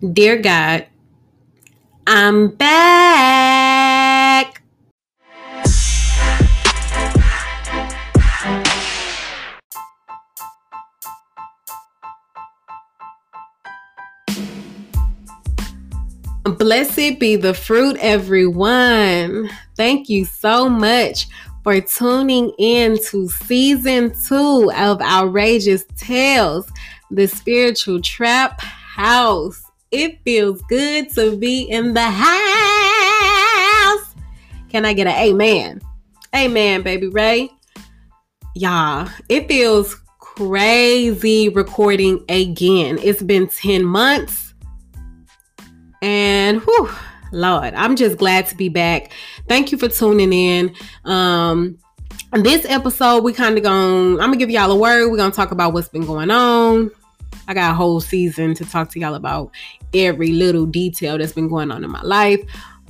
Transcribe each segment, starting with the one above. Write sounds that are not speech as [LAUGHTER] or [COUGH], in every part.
Dear God, I'm back. Blessed be the fruit, everyone. Thank you so much for tuning in to season two of Outrageous Tales, the spiritual trap house. It feels good to be in the house. Can I get an amen? Amen, baby Ray. Y'all, it feels crazy recording again. It's been 10 months. And whew, Lord, I'm just glad to be back. Thank you for tuning in. Um, this episode, we kind of going I'm gonna give y'all a word. We're gonna talk about what's been going on. I got a whole season to talk to y'all about every little detail that's been going on in my life.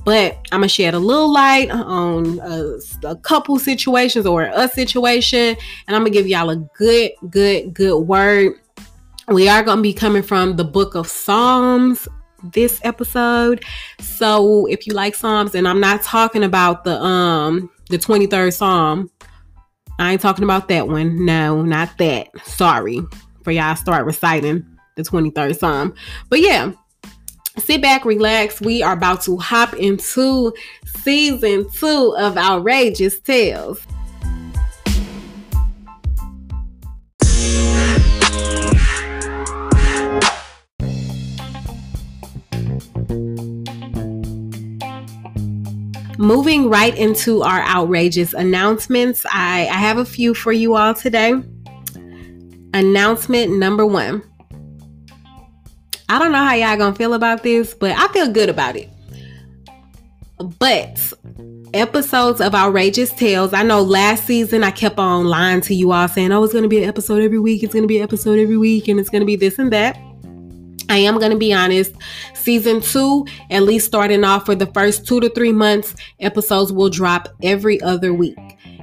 But I'm gonna shed a little light on a, a couple situations or a situation, and I'm gonna give y'all a good, good, good word. We are gonna be coming from the book of Psalms this episode. So if you like Psalms, and I'm not talking about the um the 23rd Psalm, I ain't talking about that one. No, not that. Sorry for y'all start reciting the 23rd Psalm. But yeah, sit back, relax. We are about to hop into season two of Outrageous Tales. Moving right into our outrageous announcements, I, I have a few for you all today. Announcement number one I don't know how y'all gonna feel about this, but I feel good about it. But episodes of Outrageous Tales, I know last season I kept on lying to you all saying, oh, it's gonna be an episode every week, it's gonna be an episode every week, and it's gonna be this and that. I am going to be honest. Season two, at least starting off for the first two to three months, episodes will drop every other week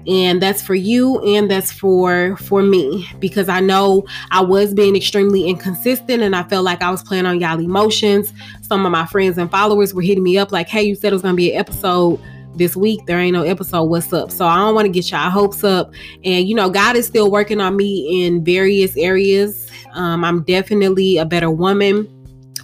and that's for you and that's for for me. Because i know i was being extremely inconsistent and i felt like i was playing on y'all emotions. Some of my friends and followers were hitting me up like hey you said it was gonna be an episode this week. There ain't no episode. What's up? So i don't want to get y'all hopes up. And you know god is still working on me in various areas. Um, i'm definitely a better woman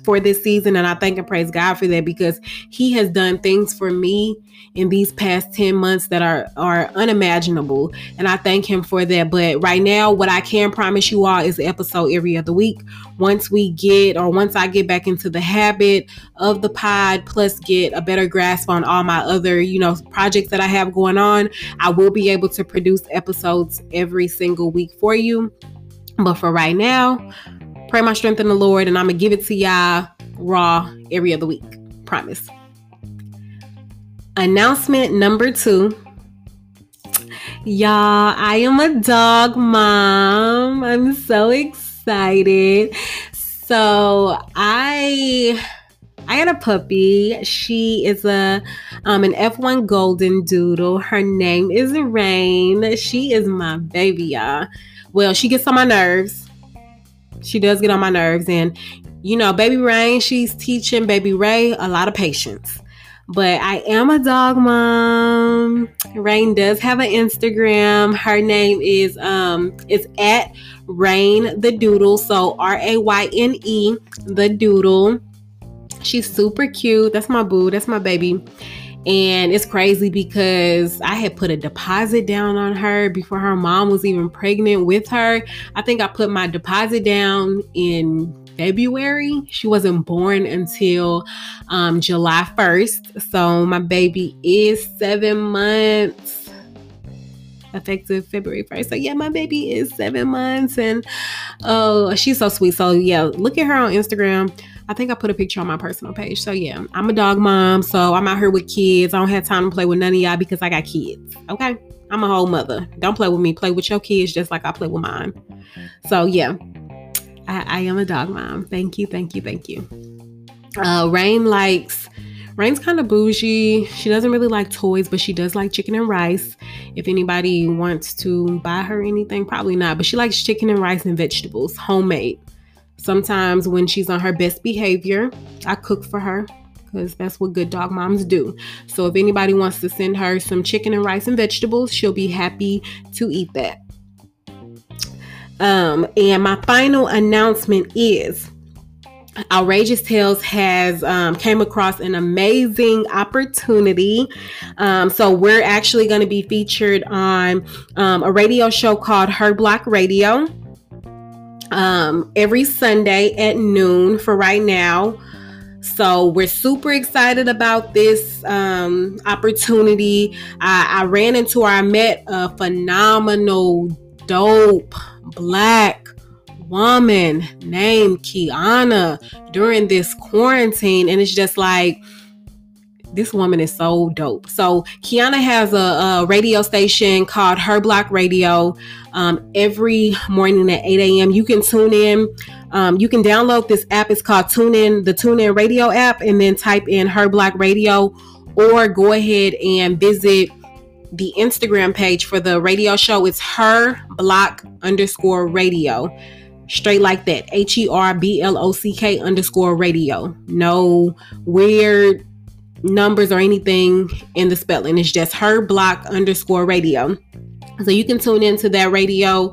for this season. And I thank and praise God for that because He has done things for me in these past 10 months that are, are unimaginable. And I thank Him for that. But right now, what I can promise you all is the episode every other week. Once we get, or once I get back into the habit of the pod, plus get a better grasp on all my other, you know, projects that I have going on, I will be able to produce episodes every single week for you. But for right now, Pray my strength in the Lord, and I'm gonna give it to y'all raw every other week. Promise. Announcement number two. Y'all, I am a dog mom. I'm so excited. So I I had a puppy. She is a um an F1 golden doodle. Her name is Rayne. She is my baby, y'all. Well, she gets on my nerves she does get on my nerves. And, you know, Baby Rayne, she's teaching Baby Ray a lot of patience. But I am a dog mom. Rayne does have an Instagram. Her name is um it's at Rayne the Doodle. So R A Y N E the Doodle. She's super cute. That's my boo. That's my baby. And it's crazy because I had put a deposit down on her before her mom was even pregnant with her. I think I put my deposit down in February. She wasn't born until um, July 1st. So my baby is seven months effective February 1st. So yeah, my baby is seven months and oh she's so sweet. So yeah, look at her on Instagram. I think I put a picture on my personal page. So yeah, I'm a dog mom. So I'm out here with kids. I don't have time to play with none of y'all because I got kids. Okay. I'm a whole mother. Don't play with me. Play with your kids just like I play with mine. So yeah, I, I am a dog mom. Thank you, thank you, thank you. Uh, Rayne likes Rayne's kind of bougie. She doesn't really like toys, but she does like chicken and rice. If anybody wants to buy her anything, probably not. But she likes chicken and rice and vegetables, homemade. Sometimes when she's on her best behavior, I cook for her because that's what good dog moms do. So if anybody wants to send her some chicken and rice and vegetables, she'll be happy to eat that. Um, and my final announcement is outrageous tales has um, came across an amazing opportunity um, so we're actually going to be featured on um, a radio show called her block radio um, every sunday at noon for right now so we're super excited about this um, opportunity I, I ran into or i met a phenomenal dope black woman named Kiana during this quarantine. And it's just like, this woman is so dope. So Kiana has a, a radio station called Her Block Radio. Um, every morning at 8 a.m. You can tune in. Um, you can download this app. It's called Tune In, the Tune In Radio app, and then type in Her Block Radio, or go ahead and visit the Instagram page for the radio show. It's Her Block underscore Radio straight like that H E R B L O C K underscore radio. No weird numbers or anything in the spelling. It's just her block underscore radio. So you can tune into that radio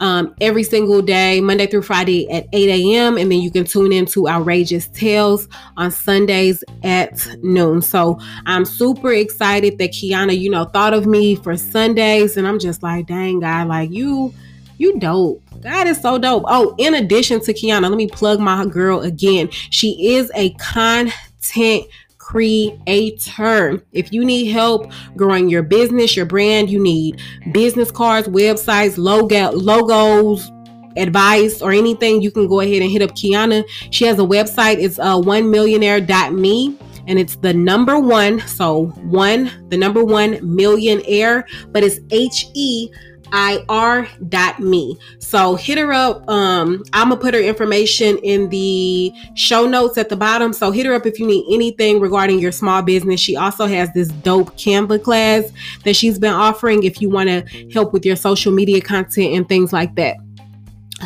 um, every single day, Monday through Friday at 8 a.m. And then you can tune into Outrageous Tales on Sundays at noon. So I'm super excited that Kiana, you know, thought of me for Sundays. And I'm just like, dang, God, like you you dope. God is so dope. Oh, in addition to Kiana, let me plug my girl again. She is a content creator. If you need help growing your business, your brand, you need business cards, websites, logo, logos, advice or anything, you can go ahead and hit up Kiana. She has a website. It's uh, one millionaire.me and it's the number one. So one, the number one millionaire, but it's H E ir.me. So hit her up. Um, I'm gonna put her information in the show notes at the bottom. So hit her up if you need anything regarding your small business. She also has this dope Canva class that she's been offering if you want to help with your social media content and things like that.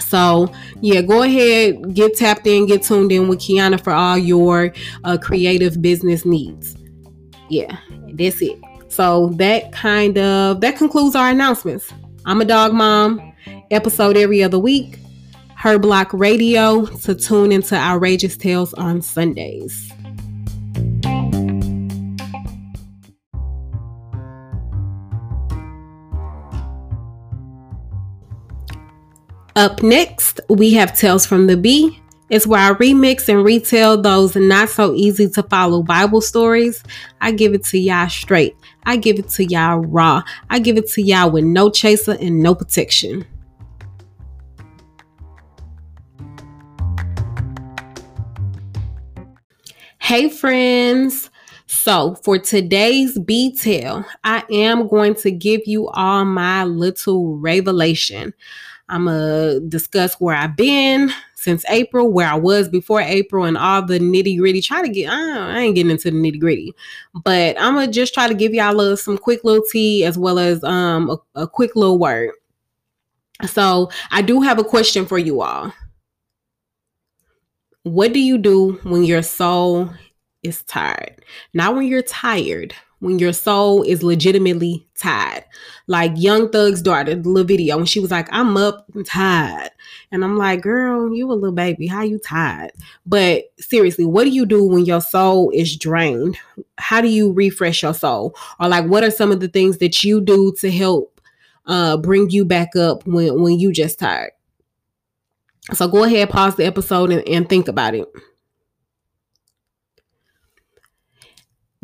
So, yeah, go ahead, get tapped in, get tuned in with Kiana for all your uh, creative business needs. Yeah, that's it. So that kind of that concludes our announcements. I'm a dog mom. Episode every other week. Her Block Radio to tune into Outrageous Tales on Sundays. Up next, we have Tales from the Bee. It's where I remix and retell those not so easy to follow Bible stories. I give it to y'all straight. I give it to y'all raw. I give it to y'all with no chaser and no protection. Hey, friends. So, for today's Tale, I am going to give you all my little revelation. I'm going to discuss where I've been, since April, where I was before April, and all the nitty gritty. Try to get, I, I, ain't getting into the nitty gritty, but I'm gonna just try to give y'all a, some quick little tea as well as um a, a quick little word. So I do have a question for you all. What do you do when your soul is tired? Not when you're tired, when your soul is legitimately tired. Like Young Thug's daughter, the little video, when she was like, I'm up, I'm tired. And I'm like, girl, you a little baby. How you tired? But seriously, what do you do when your soul is drained? How do you refresh your soul? Or like what are some of the things that you do to help uh bring you back up when when you just tired? So go ahead, pause the episode and, and think about it.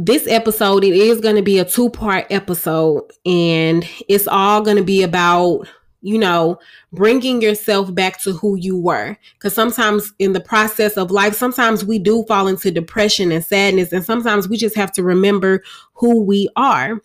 This episode it is going to be a two part episode and it's all going to be about you know bringing yourself back to who you were. Because sometimes in the process of life sometimes we do fall into depression and sadness and sometimes we just have to remember who we are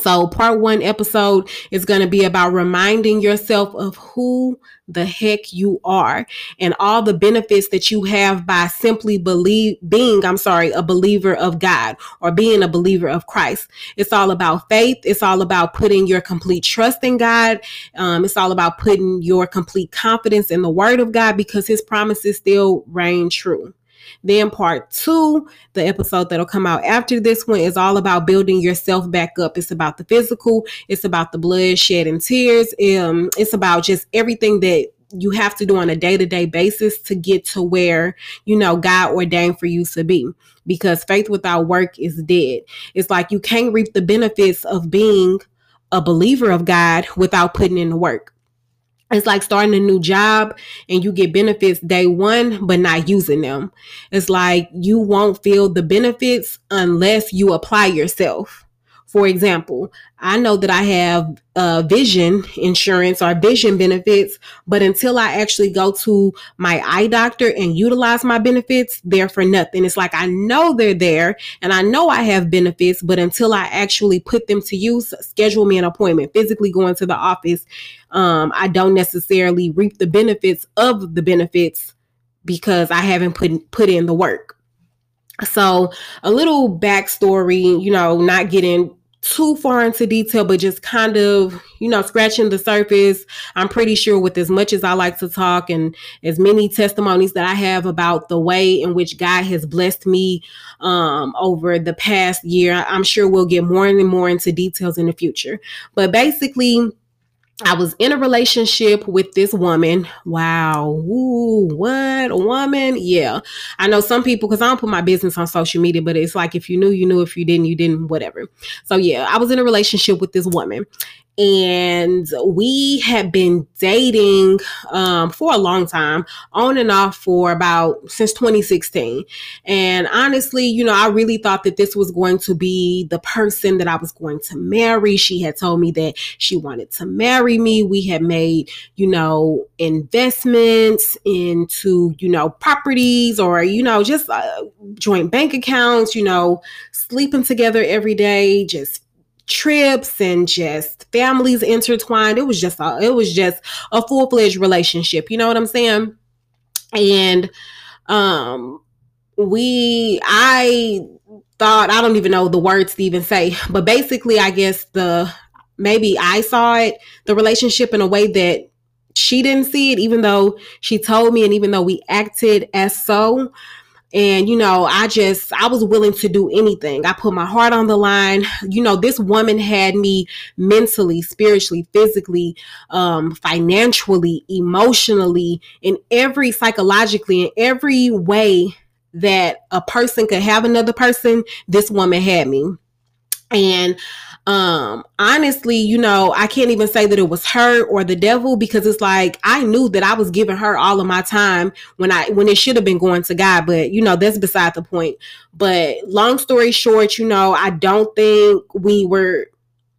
So, part one episode is going to be about reminding yourself of who the heck you are and all the benefits that you have by simply believe being, I'm sorry, a believer of God or being a believer of Christ. It's all about faith. It's all about putting your complete trust in God. Um, it's all about putting your complete confidence in the word of God because his promises still reign true. Then part two, the episode that'll come out after this one is all about building yourself back up. It's about the physical. It's about the blood, shed, and tears. Um, it's about just everything that you have to do on a day to day basis to get to where, you know, God ordained for you to be. Because faith without work is dead. It's like you can't reap the benefits of being a believer of God without putting in the work it's like starting a new job and you get benefits day one, but not using them. It's like you won't feel the benefits unless you apply yourself. For example, I know that I have uh, vision insurance or vision benefits, but until I actually go to my eye doctor and utilize my benefits, they're for nothing. It's like I know they're there and I know I have benefits, but until I actually put them to use, schedule me an appointment, physically going to the office, um, I don't necessarily reap the benefits of the benefits because I haven't put put in the work. So, a little backstory, you know, not getting too far into detail, but just kind of, you know, scratching the surface. I'm pretty sure with as much as I like to talk and as many testimonies that I have about the way in which God has blessed me um, over the past year, I'm sure we'll get more and more into details in the future. But basically, I was in a relationship with this woman. Wow. Ooh, what a woman. Yeah. I know some people, because I don't put my business on social media, but it's like if you knew, you knew. If you didn't, you didn't, whatever. So yeah, I was in a relationship with this woman and we had been dating um, for a long time on and off for about since 2016 and honestly you know i really thought that this was going to be the person that i was going to marry. She had told me that she wanted to marry me. We had made you know investments into you know properties or you know just uh, joint bank accounts you know sleeping together every day just trips and just families intertwined. It was just a, it was just a full fledged relationship. You know what I'm saying? And um, we I thought I don't even know the words to even say, but basically, I guess the maybe I saw it the relationship in a way that she didn't see it, even though she told me, and even though we acted as so. And, you know, I just, I was willing to do anything. I put my heart on the line. You know, this woman had me mentally, spiritually, physically, um, financially, emotionally, in every psychologically, in every way that a person could have another person, this woman had me. And um honestly you know i can't even say that it was her or the devil because it's like i knew that i was giving her all of my time when i when it should have been going to god but you know that's beside the point. But long story short you know i don't think we were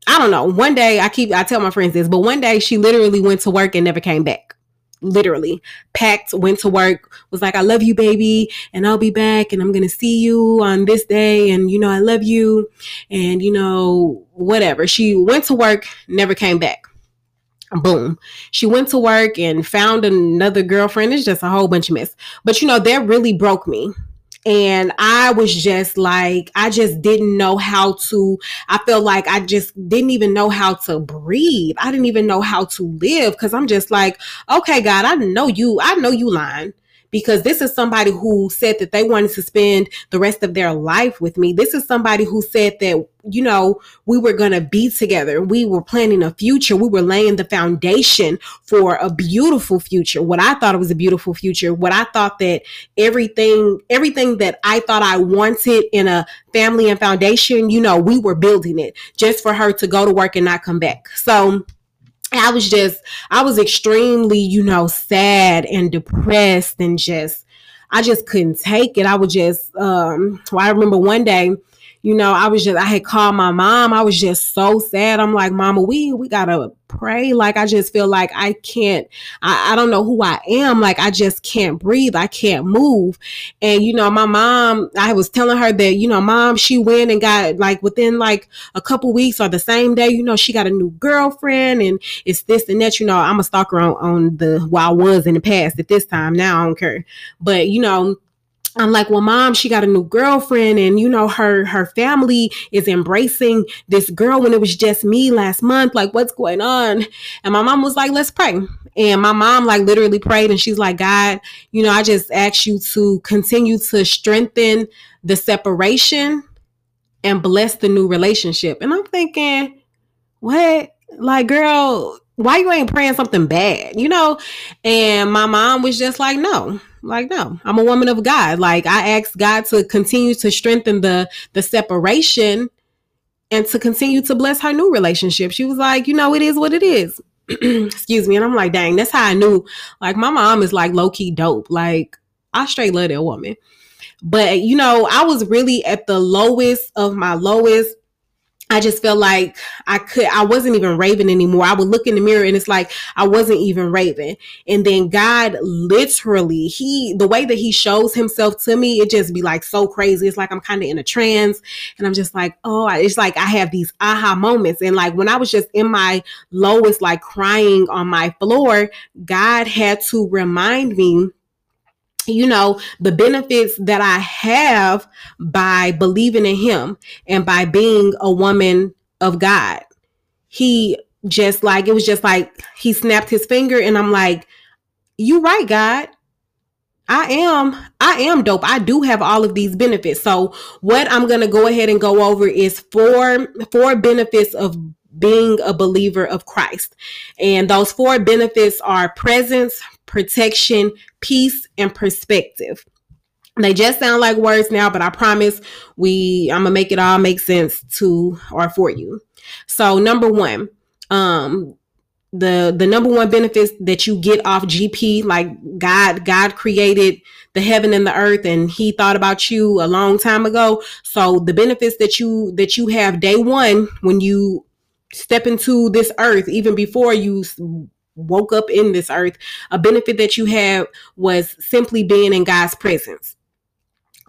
i don't know. One day i keep i tell my friends this but one day she literally went to work and never came back literally packed, went to work, was like, I love you, baby, and I'll be back, and I'm gonna see you on this day, and you know, I love you, and you know, whatever. She went to work, never came back. Boom. She went to work and found another girlfriend. It's just a whole bunch of mess. But you know, that really broke me and I was just like, I just didn't know how to, I felt like I just didn't even know how to breathe. I didn't even know how to live because I'm just like, okay, God, I know you, I know you lying because this is somebody who said that they wanted to spend the rest of their life with me. This is somebody who said that, you know, we were going to be together. We were planning a future. We were laying the foundation for a beautiful future. What I thought was a beautiful future. What I thought that everything, everything that I thought I wanted in a family and foundation, you know, we were building it just for her to go to work and not come back. So, I was just, I was extremely, you know, sad and depressed and just, I just couldn't take it. I was just, um, well, I remember one day, you know, I was just I had called my mom. I was just so sad. I'm like, Mama, we we gotta pray. Like I just feel like I can't, I, I don't know who I am. Like I just can't breathe. I can't move. And you know, my mom, I was telling her that, you know, mom, she went and got like within like a couple weeks or the same day, you know, she got a new girlfriend and it's this and that, you know, I'm a stalker on, on the, well, I was in the past at this time. Now I don't care. But you know, I'm like, well, mom, she got a new girlfriend, and you know, her her family is embracing this girl when it was just me last month. Like, what's going on? And my mom was like, let's pray. And my mom like literally prayed, and she's like, God, you know, I just ask you to continue to strengthen the separation and bless the new relationship. And I'm thinking, what? Like, girl, why you ain't praying something bad, you know? And my mom was just like, no, like, no, I'm a woman of God. Like I asked God to continue to strengthen the the separation and to continue to bless her new relationship. She was like, you know, it is what it is. [CLEARS THROAT] Excuse me. And I'm like, dang, that's how I knew. Like my mom is like low key dope. Like I straight love that woman. But you know, I was really at the lowest of my lowest I just felt like I could, I wasn't even raving anymore. I would look in the mirror and it's like I wasn't even raving. And then God literally, He, the way that He shows Himself to me, it just be like so crazy. It's like I'm kind of in a trance and I'm just like, oh, it's like I have these aha moments. And like when I was just in my lowest, like crying on my floor, God had to remind me you know, the benefits that I have by believing in him and by being a woman of God. He just like, it was just like he snapped his finger and I'm like, you right, God. I am, I am dope. I do have all of these benefits. So what I'm to go ahead and go over is four, four benefits of being a believer of Christ. And those four benefits are presence, protection, peace, and perspective. They just sound like words now, but I promise we I'm gonna make it all make sense to or for you. So number one, um, the the number one benefits that you get off GP, like God, God created the heaven and the earth, and He thought about you a long time ago. So the benefits that you that you have day one when you step into this earth, even before you woke up in this earth, a benefit that you had was simply being in God's presence.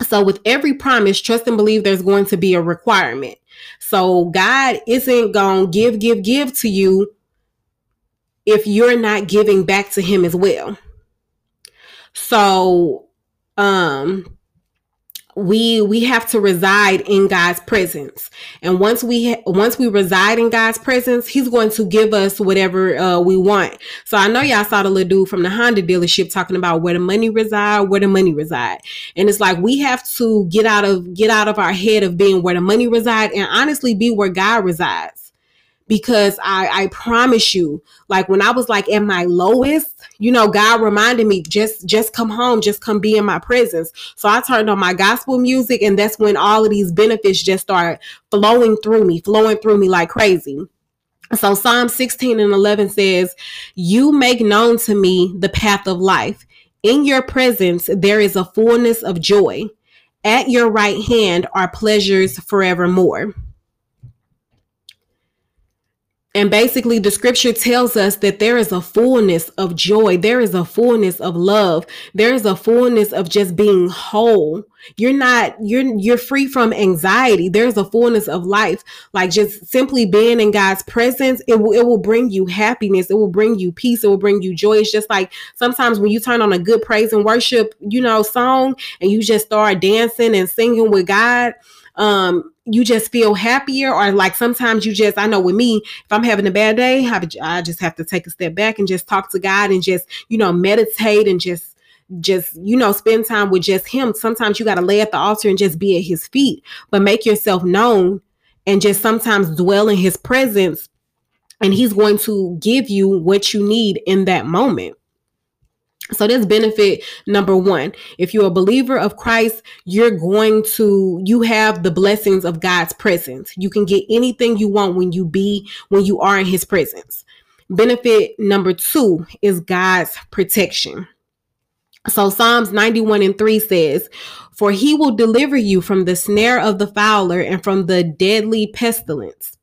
So, with every promise, trust and believe there's going to be a requirement. So, God isn't going to give, give, give to you if you're not giving back to Him as well. So, um, we we have to reside in God's presence. And once we once we reside in God's presence, he's going to give us whatever uh, we want. So I know y'all saw the little dude from the Honda dealership talking about where the money reside, where the money reside. And it's like we have to get out of get out of our head of being where the money reside and honestly be where God resides because I, I promise you, like when I was like at my lowest, you know, God reminded me just just come home, just come be in my presence. So I turned on my gospel music, and that's when all of these benefits just start flowing through me, flowing through me like crazy. So Psalm 16 and 11 says, You make known to me the path of life. In your presence, there is a fullness of joy. At your right hand are pleasures forevermore. And basically, the scripture tells us that there is a fullness of joy. There is a fullness of love. There is a fullness of just being whole. You're not, you're, you're free from anxiety. There's a fullness of life. Like just simply being in God's presence, it will, it will bring you happiness. It will bring you peace. It will bring you joy. It's just like sometimes when you turn on a good praise and worship, you know, song and you just start dancing and singing with God um you just feel happier or like sometimes you just i know with me if i'm having a bad day i just have to take a step back and just talk to god and just you know meditate and just just you know spend time with just him. Sometimes you got to lay at the altar and just be at his feet but make yourself known and just sometimes dwell in his presence and he's going to give you what you need in that moment so this benefit number one, if you're a believer of Christ, you're going to you have the blessings of God's presence. You can get anything you want when you be when you are in his presence. Benefit number 2 is God's protection. So Psalms 91 and 3 says, For he will deliver you from the snare of the fowler and from the deadly pestilence.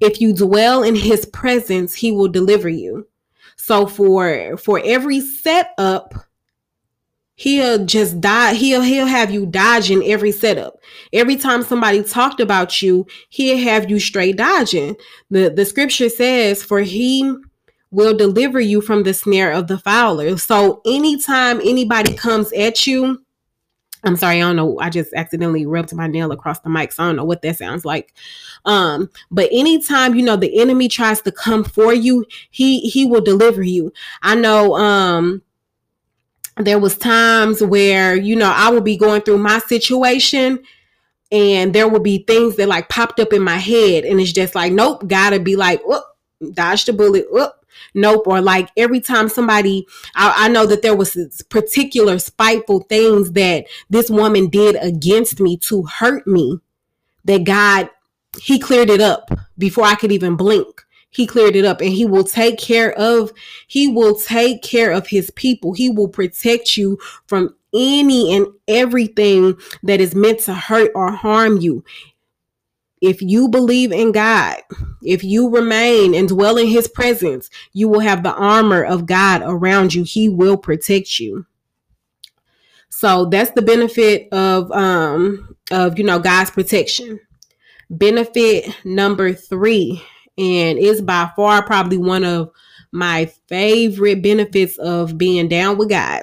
If you dwell in his presence, he will deliver you. So for for every setup, he'll just die. He'll he'll have you dodging every setup. Every time somebody talked about you, he'll have you straight dodging. The the scripture says, For he will deliver you from the snare of the fowler. So anytime anybody comes at you, I'm sorry, I don't know. I just accidentally rubbed my nail across the mic, so I don't know what that sounds like. Um, but anytime you know the enemy tries to come for you, he he will deliver you. I know um there was times where you know I would be going through my situation and there would be things that like popped up in my head and it's just like nope gotta be like whoop dodge the bullet whoop nope or like every time somebody I, I, know that there was particular spiteful things that this woman did against me to hurt me that god he cleared it up before i could even blink. He cleared it up and he will take care of he will take care of his people. He will protect you from any and everything that is meant to hurt or harm you if you believe in God, if you remain and dwell in his presence, you will have the armor of God around you. He will protect you. So that's the benefit of um of you know God's protection. Benefit number 3 and is by far probably one of my favorite benefits of being down with God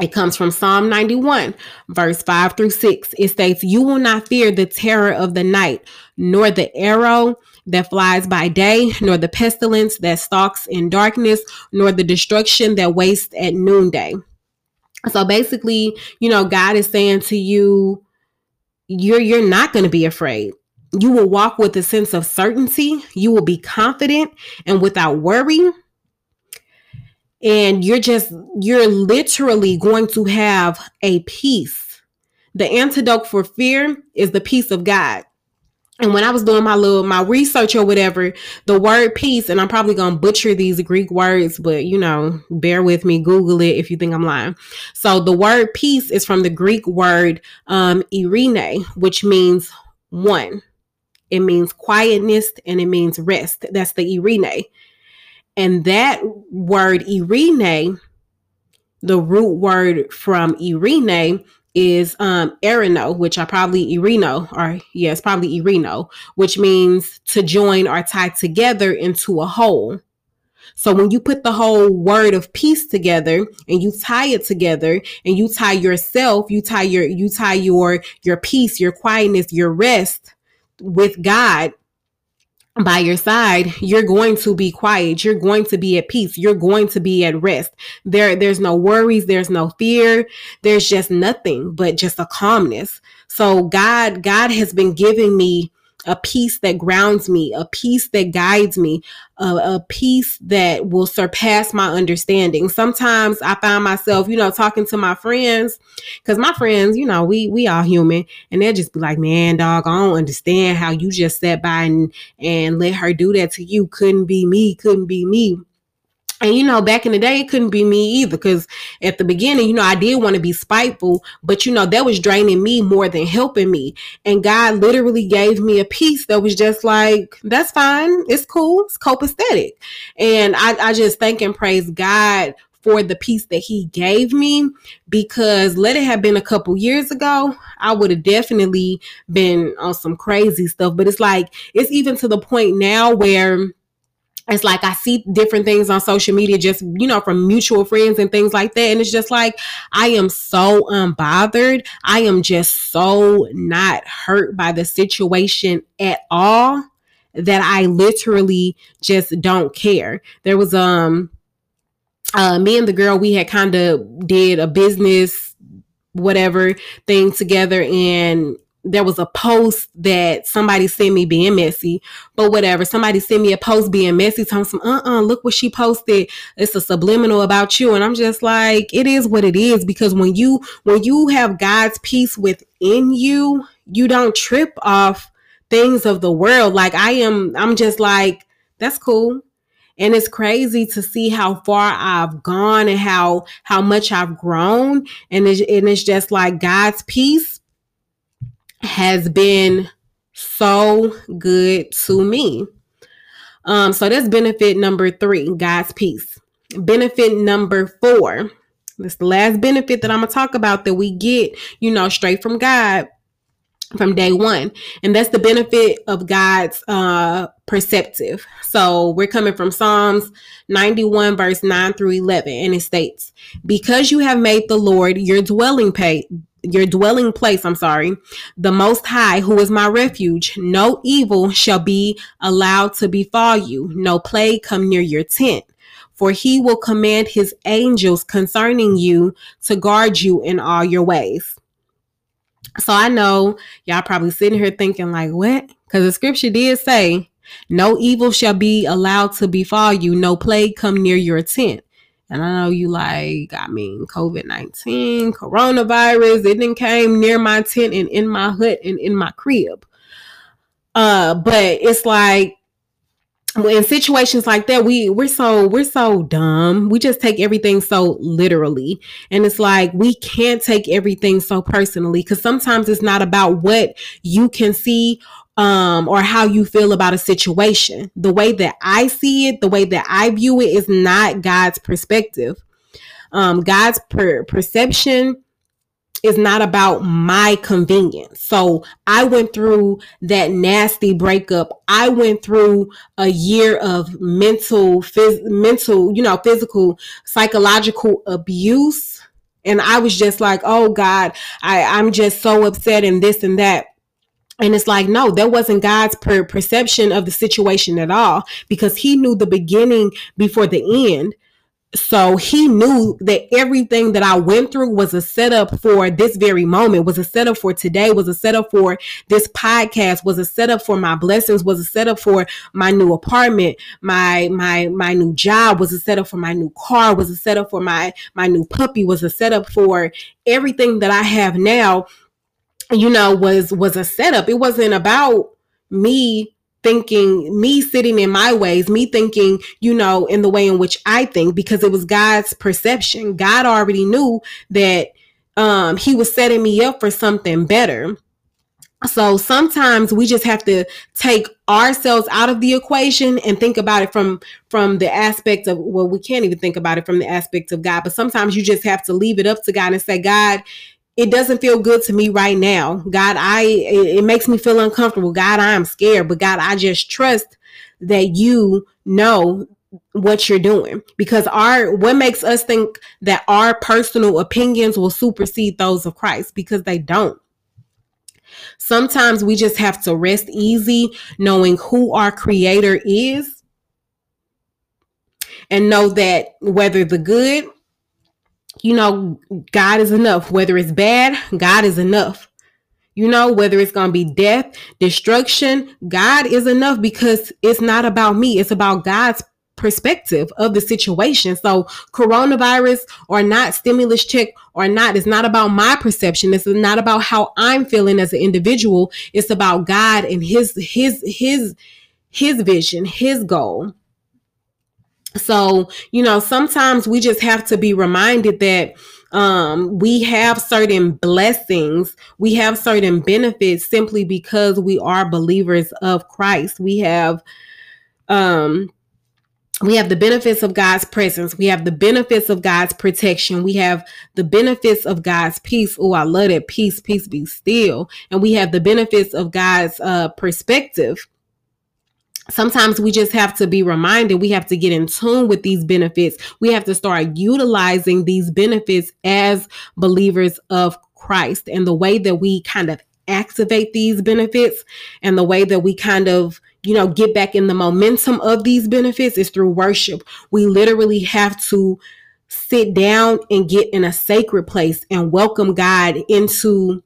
it comes from Psalm 91, verse 5 through 6. It states, You will not fear the terror of the night, nor the arrow that flies by day, nor the pestilence that stalks in darkness, nor the destruction that wastes at noonday. So basically, you know, God is saying to you, you're you're not going to be afraid. You will walk with a sense of certainty. You will be confident and without worry and you're just you're literally going to have a peace the antidote for fear is the peace of god and when I was doing my little my research or whatever, the word peace, and I'm probably gonna butcher these Greek words, but you know, bear with me, Google it if you think I'm lying. So the word peace is from the Greek word um irene, which means one. It means quietness and it means rest. That's the irene. And that word Irene, the root word from Irene is um erino, which I probably irino, or yes, probably irino, which means to join or tie together into a whole. So when you put the whole word of peace together and you tie it together and you tie yourself, you tie your you tie your your peace, your quietness, your rest with God, by your side, you're going to be quiet. You're going to be at peace. You're going to be at rest. There, there's no worries. There's no fear. There's just nothing but just a calmness. So God, God has been giving me a peace that grounds me, a peace that guides me, a, a, peace that will surpass my understanding. Sometimes I find myself, you know, talking to my friends because my friends, you know, we we all human, and they'll just be like, "Man, dog, I don't understand how you just sat by and and let her do that to you. Couldn't be me. Couldn't be me." And you know, back in the day, it couldn't be me either. Because at the beginning, you know, I did want to be spiteful, but you know, that was draining me more than helping me. And God literally gave me a piece that was just like, that's fine. It's cool. It's copacetic. And I, I just thank and praise God for the peace that he gave me because let it have been a couple years ago, I would have definitely been on some crazy stuff. But it's like, it's even to the point now where it's like I see different things on social media, just you know, from mutual friends and things like that. And it's just like I am so unbothered. I am just so not hurt by the situation at all that I literally just don't care. There was um uh me and the girl we had kind of did a business whatever thing together and there was a post that somebody sent me being messy, but whatever. Somebody sent me a post being messy, telling some, uh uh look what she posted. It's a subliminal about you. And I'm just like, it is what it is. Because when you when you have God's peace within you, you don't trip off things of the world. Like I am, I'm just like, that's cool. and it's crazy to see how far I've gone and how how much I've grown and it's, and it's just like God's peace has been so good to me. Um so that's benefit number 3, God's peace. Benefit number 4. This last benefit that I'm to talk about that we get, you know, straight from God from day one and that's the benefit of god's uh perceptive so we're coming from psalms 91 verse 9 through 11 and it states because you have made the lord your dwelling place your dwelling place i'm sorry the most high who is my refuge no evil shall be allowed to befall you no plague come near your tent for he will command his angels concerning you to guard you in all your ways so I know y'all probably sitting here thinking, like, what? Because the scripture did say, no evil shall be allowed to befall you, no plague come near your tent. And I know you like, I mean, COVID 19, coronavirus, it didn't came near my tent and in my hut and in my crib. Uh, but it's like in situations like that we we're so we're so dumb we just take everything so literally and it's like we can't take everything so personally because sometimes it's not about what you can see um or how you feel about a situation the way that i see it the way that i view it is not god's perspective um god's per- perception is not about my convenience. So I went through that nasty breakup. I went through a year of mental, phys- mental, you know, physical, psychological abuse. And I was just like, oh God, I, I'm just so upset and this and that. And it's like, no, that wasn't God's per- perception of the situation at all because he knew the beginning before the end. So he knew that everything that I went through was a setup for this very moment, was a setup for today, was a setup for this podcast, was a setup for my blessings, was a setup for my new apartment, my my my new job, was a setup for my new car, was a setup for my my new puppy, was a setup for everything that I have now, you know, was was a setup. It wasn't about me thinking me sitting in my ways, me thinking, you know, in the way in which I think, because it was God's perception. God already knew that um, He was setting me up for something better. So sometimes we just have to take ourselves out of the equation and think about it from from the aspect of well, we can't even think about it from the aspect of God, but sometimes you just have to leave it up to God and say, God, it doesn't feel good to me right now. God, I it, makes me feel uncomfortable. God, I am scared, but God, I just trust that you know what you're doing because our what makes us think that our personal opinions will supersede those of Christ because they don't. Sometimes we just have to rest easy knowing who our creator is and know that whether the good you know, God is enough. Whether it's bad, God is enough. You know, whether it's going to be death, destruction, God is enough because it's not about me. It's about God's perspective of the situation. So coronavirus or not, stimulus check or not, it's not about my perception. It's not about how I'm feeling as an individual. It's about God and his, his, his, his vision, his goal. So, you know, sometimes we just have to be reminded that um, we have certain blessings, we have certain benefits simply because we are believers of Christ. We have um we have the benefits of God's presence. We have the benefits of God's protection. We have the benefits of God's peace. Oh, I love that peace, peace be still. And we have the benefits of God's uh, perspective sometimes we just have to be reminded we have to get in tune with these benefits. We have to start utilizing these benefits as believers of christ. And the way that we kind of activate these benefits and the way that we kind of you know get back in the momentum of these benefits is through worship. We literally have to sit down and get in a sacred place and welcome god into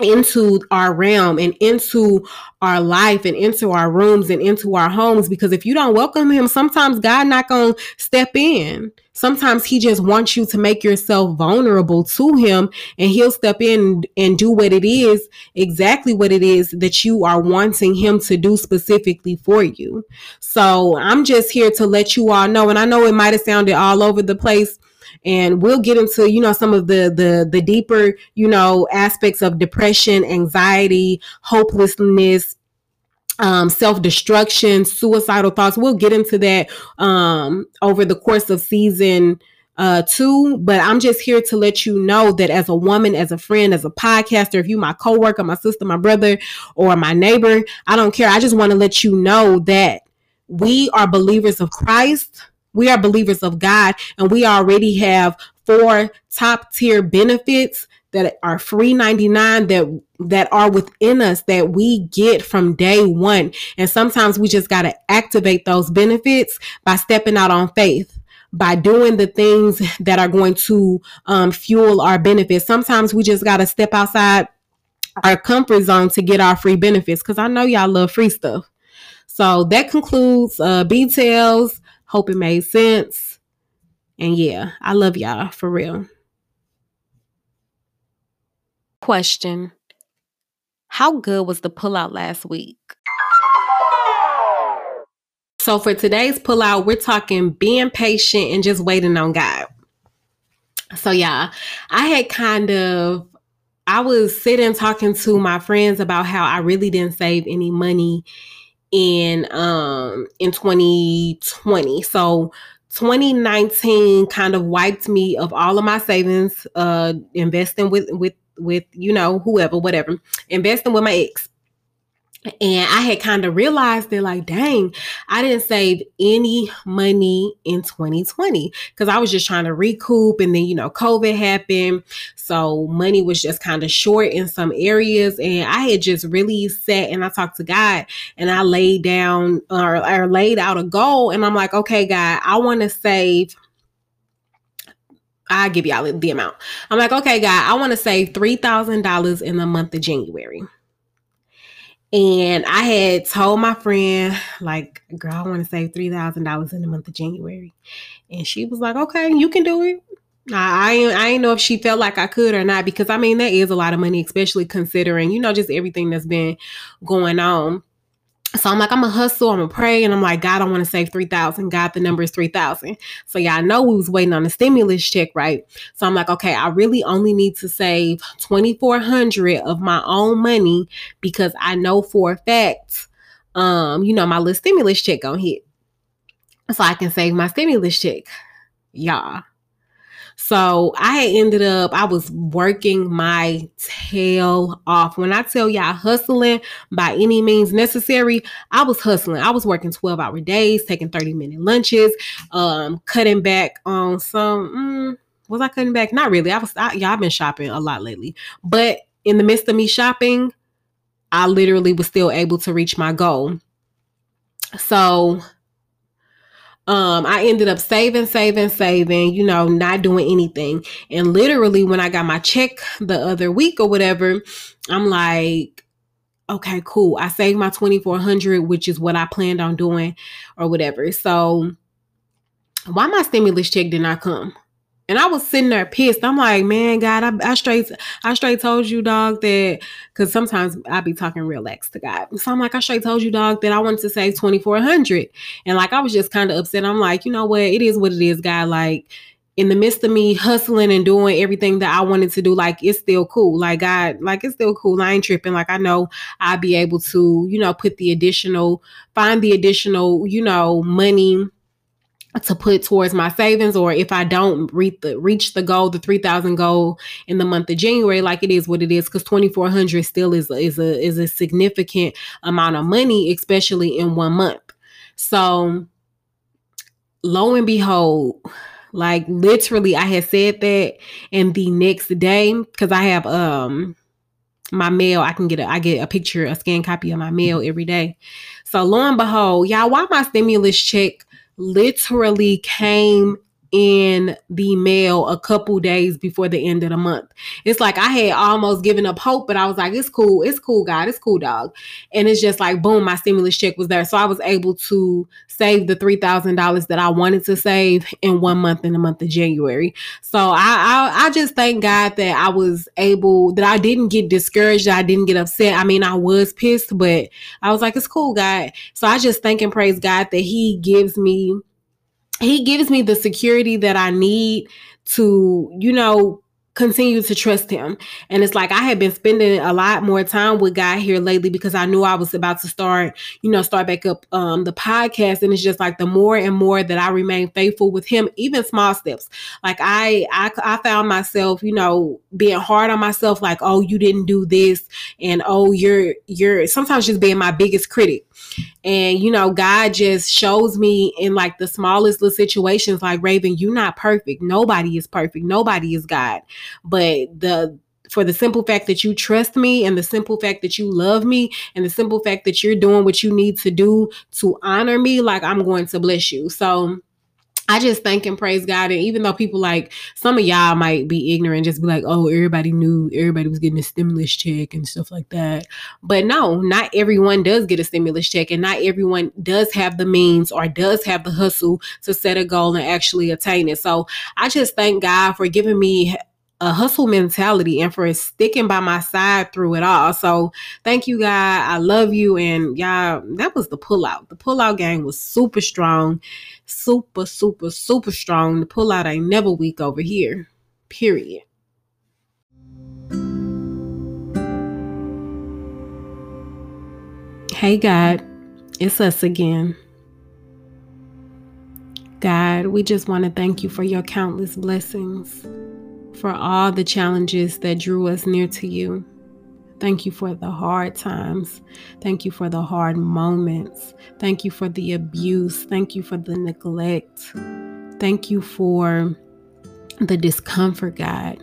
into our realm and into our life and into our rooms and into our homes. Because if you don't welcome him sometimes god not gonna step in. Sometimes he just wants you to make yourself vulnerable to him and he'll step in and do what it is exactly what it is that you are wanting him to do specifically for you. So i'm just here to let you all know and i know it might have sounded all over the place and we'll get into you know some of the the the deeper you know aspects of depression anxiety hopelessness um, self-destruction suicidal thoughts. We'll get into that um, over the course of season uh two. But i'm just here to let you know that as a woman as a friend as a podcaster if you my coworker my sister my brother or my neighbor i don't care. I just want to let you know that we are believers of christ we are believers of God and we already have four top tier benefits that are free 99 that that are within us that we get from day one. And sometimes we just got to activate those benefits by stepping out on faith by doing the things that are going to um, fuel our benefits. Sometimes we just got to step outside our comfort zone to get our free benefits because i know y'all love free stuff. So that concludes uh, details Hope it made sense. And yeah, I love y'all for real. Question How good was the pullout last week? So, for today's pullout, we're talking being patient and just waiting on God. So, yeah, I had kind of I was sitting talking to my friends about how I really didn't save any money in um in 2020. So 2019 kind of wiped me of all of my savings, uh investing with with with you know whoever, whatever, investing with my ex. And I had kind of realized that, like, dang, I didn't save any money in 2020 because I was just trying to recoup. And then, you know, COVID happened. So money was just kind of short in some areas. And I had just really sat and I talked to God and I laid down or, or laid out a goal. And I'm like, okay, God, I want to save. I give y'all the amount. I'm like, okay, God, I want to save $3,000 in the month of January. And I had told my friend, like, girl, I want to save $3,000 in the month of January. And she was like, okay, you can do it. I, I I know if she felt like I could or not because I mean that is a lot of money, especially considering you know just everything that's been going on. So I'm like, I'm a hustle, I'm a pray, and I'm like, God, I want to save 3,000. God, the number is 3,000. So yeah, I know we was waiting on the stimulus check, right? So I'm like, okay, I really only need to save 2,400 of my own money because I know for a fact, um, you know, my little stimulus check gonna hit. So I can save my stimulus check. Y'all. So I ended up, I was working my tail off. When I tell y'all hustling by any means necessary, I was hustling. I was working 12 hour days, taking 30 minute lunches, um, cutting back on some, mm, was I cutting back? Not really. I was, I, I've been shopping a lot lately, but in the midst of me shopping, I literally was still able to reach my goal. So um i ended up saving saving saving you know not doing anything. And literally when i got my check the other week or whatever i'm like okay cool. I saved my 2400 which is what i planned on doing or whatever. So why my stimulus check did not come and I was sitting there pissed. I'm like, man, God, I, I straight, I straight told you, dog, that because sometimes I be talking real X to God. So I'm like, I straight told you, dog, that I wanted to save 2,400. And like, I was just kind of upset. I'm like, you know what? It is what it is, God. Like, in the midst of me hustling and doing everything that I wanted to do, like it's still cool. Like God, like it's still cool. I ain't tripping. Like I know I'll be able to, you know, put the additional, find the additional, you know, money to put towards my savings or if I don't reach the reach the goal, the 3000 goal in the month of January, like it is what it is, because 2400 still is, is a is a significant amount of money, especially in one month. So lo and behold, like literally I had said that and the next day, because I have um my mail, I can get a I get a picture, a scan copy of my mail every day. So lo and behold, y'all, why my stimulus check literally came in the mail a couple days before the end of the month. It's like I had almost given up hope, but I was like, it's cool, it's cool, God, it's cool, dog. And it's just like, boom, my stimulus check was there. So I was able to save the $3,000 that I wanted to save in one month in the month of January. So I, I, I just thank God that I was able, that I didn't get discouraged, I didn't get upset. I mean, I was pissed, but I was like, it's cool, God. So I just thank and praise God that He gives me he gives me the security that I need to, you know, continue to trust him. And it's like I had been spending a lot more time with God here lately because I knew I was about to start, you know, start back up um the podcast. And it's just like the more and more that I remain faithful with him, even small steps. Like I I, I found myself, you know, being hard on myself, like, oh, you didn't do this, and oh, you're you're sometimes just being my biggest critic. And you know, God just shows me in like the smallest little situations, like Raven, you're not perfect. Nobody is perfect. Nobody is God. But the for the simple fact that you trust me and the simple fact that you love me and the simple fact that you're doing what you need to do to honor me, like I'm going to bless you. So I just thank and praise God. And even though people like some of y'all might be ignorant, just be like, oh, everybody knew everybody was getting a stimulus check and stuff like that. But no, not everyone does get a stimulus check, and not everyone does have the means or does have the hustle to set a goal and actually attain it. So I just thank God for giving me a hustle mentality and for sticking by my side through it all. So thank you, God. I love you. And y'all, that was the pullout. The pullout gang was super strong, super, super, super strong. The pullout ain't never weak over here. Period. Hey, God, it's us again. God, we just want to thank you for your countless blessings for all the challenges that drew us near to you. Thank you for the hard times. Thank you for the hard moments. Thank you for the abuse. Thank you for the neglect. Thank you for the discomfort, God.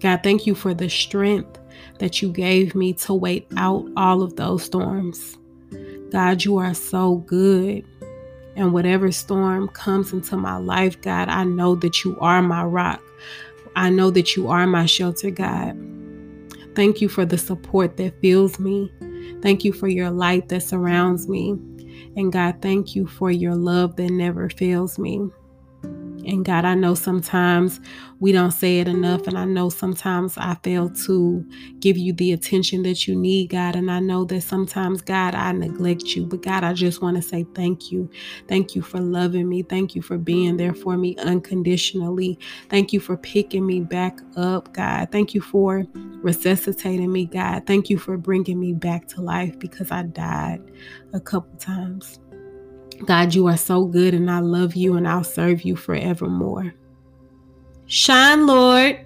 God, thank you for the strength that you gave me to wait out all of those storms. God, you are so good. And whatever storm comes into my life, God, I know that you are my rock. I know that you are my shelter, God. Thank you for the support that fills me. Thank you for your light that surrounds me. And God, thank you for your love that never fails me. And God, I know sometimes we don't say it enough. And I know sometimes I fail to give you the attention that you need, God. And I know that sometimes, God, I neglect you. But God, I just want to say thank you. Thank you for loving me. Thank you for being there for me unconditionally. Thank you for picking me back up, God. Thank you for resuscitating me, God. Thank you for bringing me back to life because I died a couple times. God, you are so good, and I love you, and I'll serve you forevermore. Shine, Lord.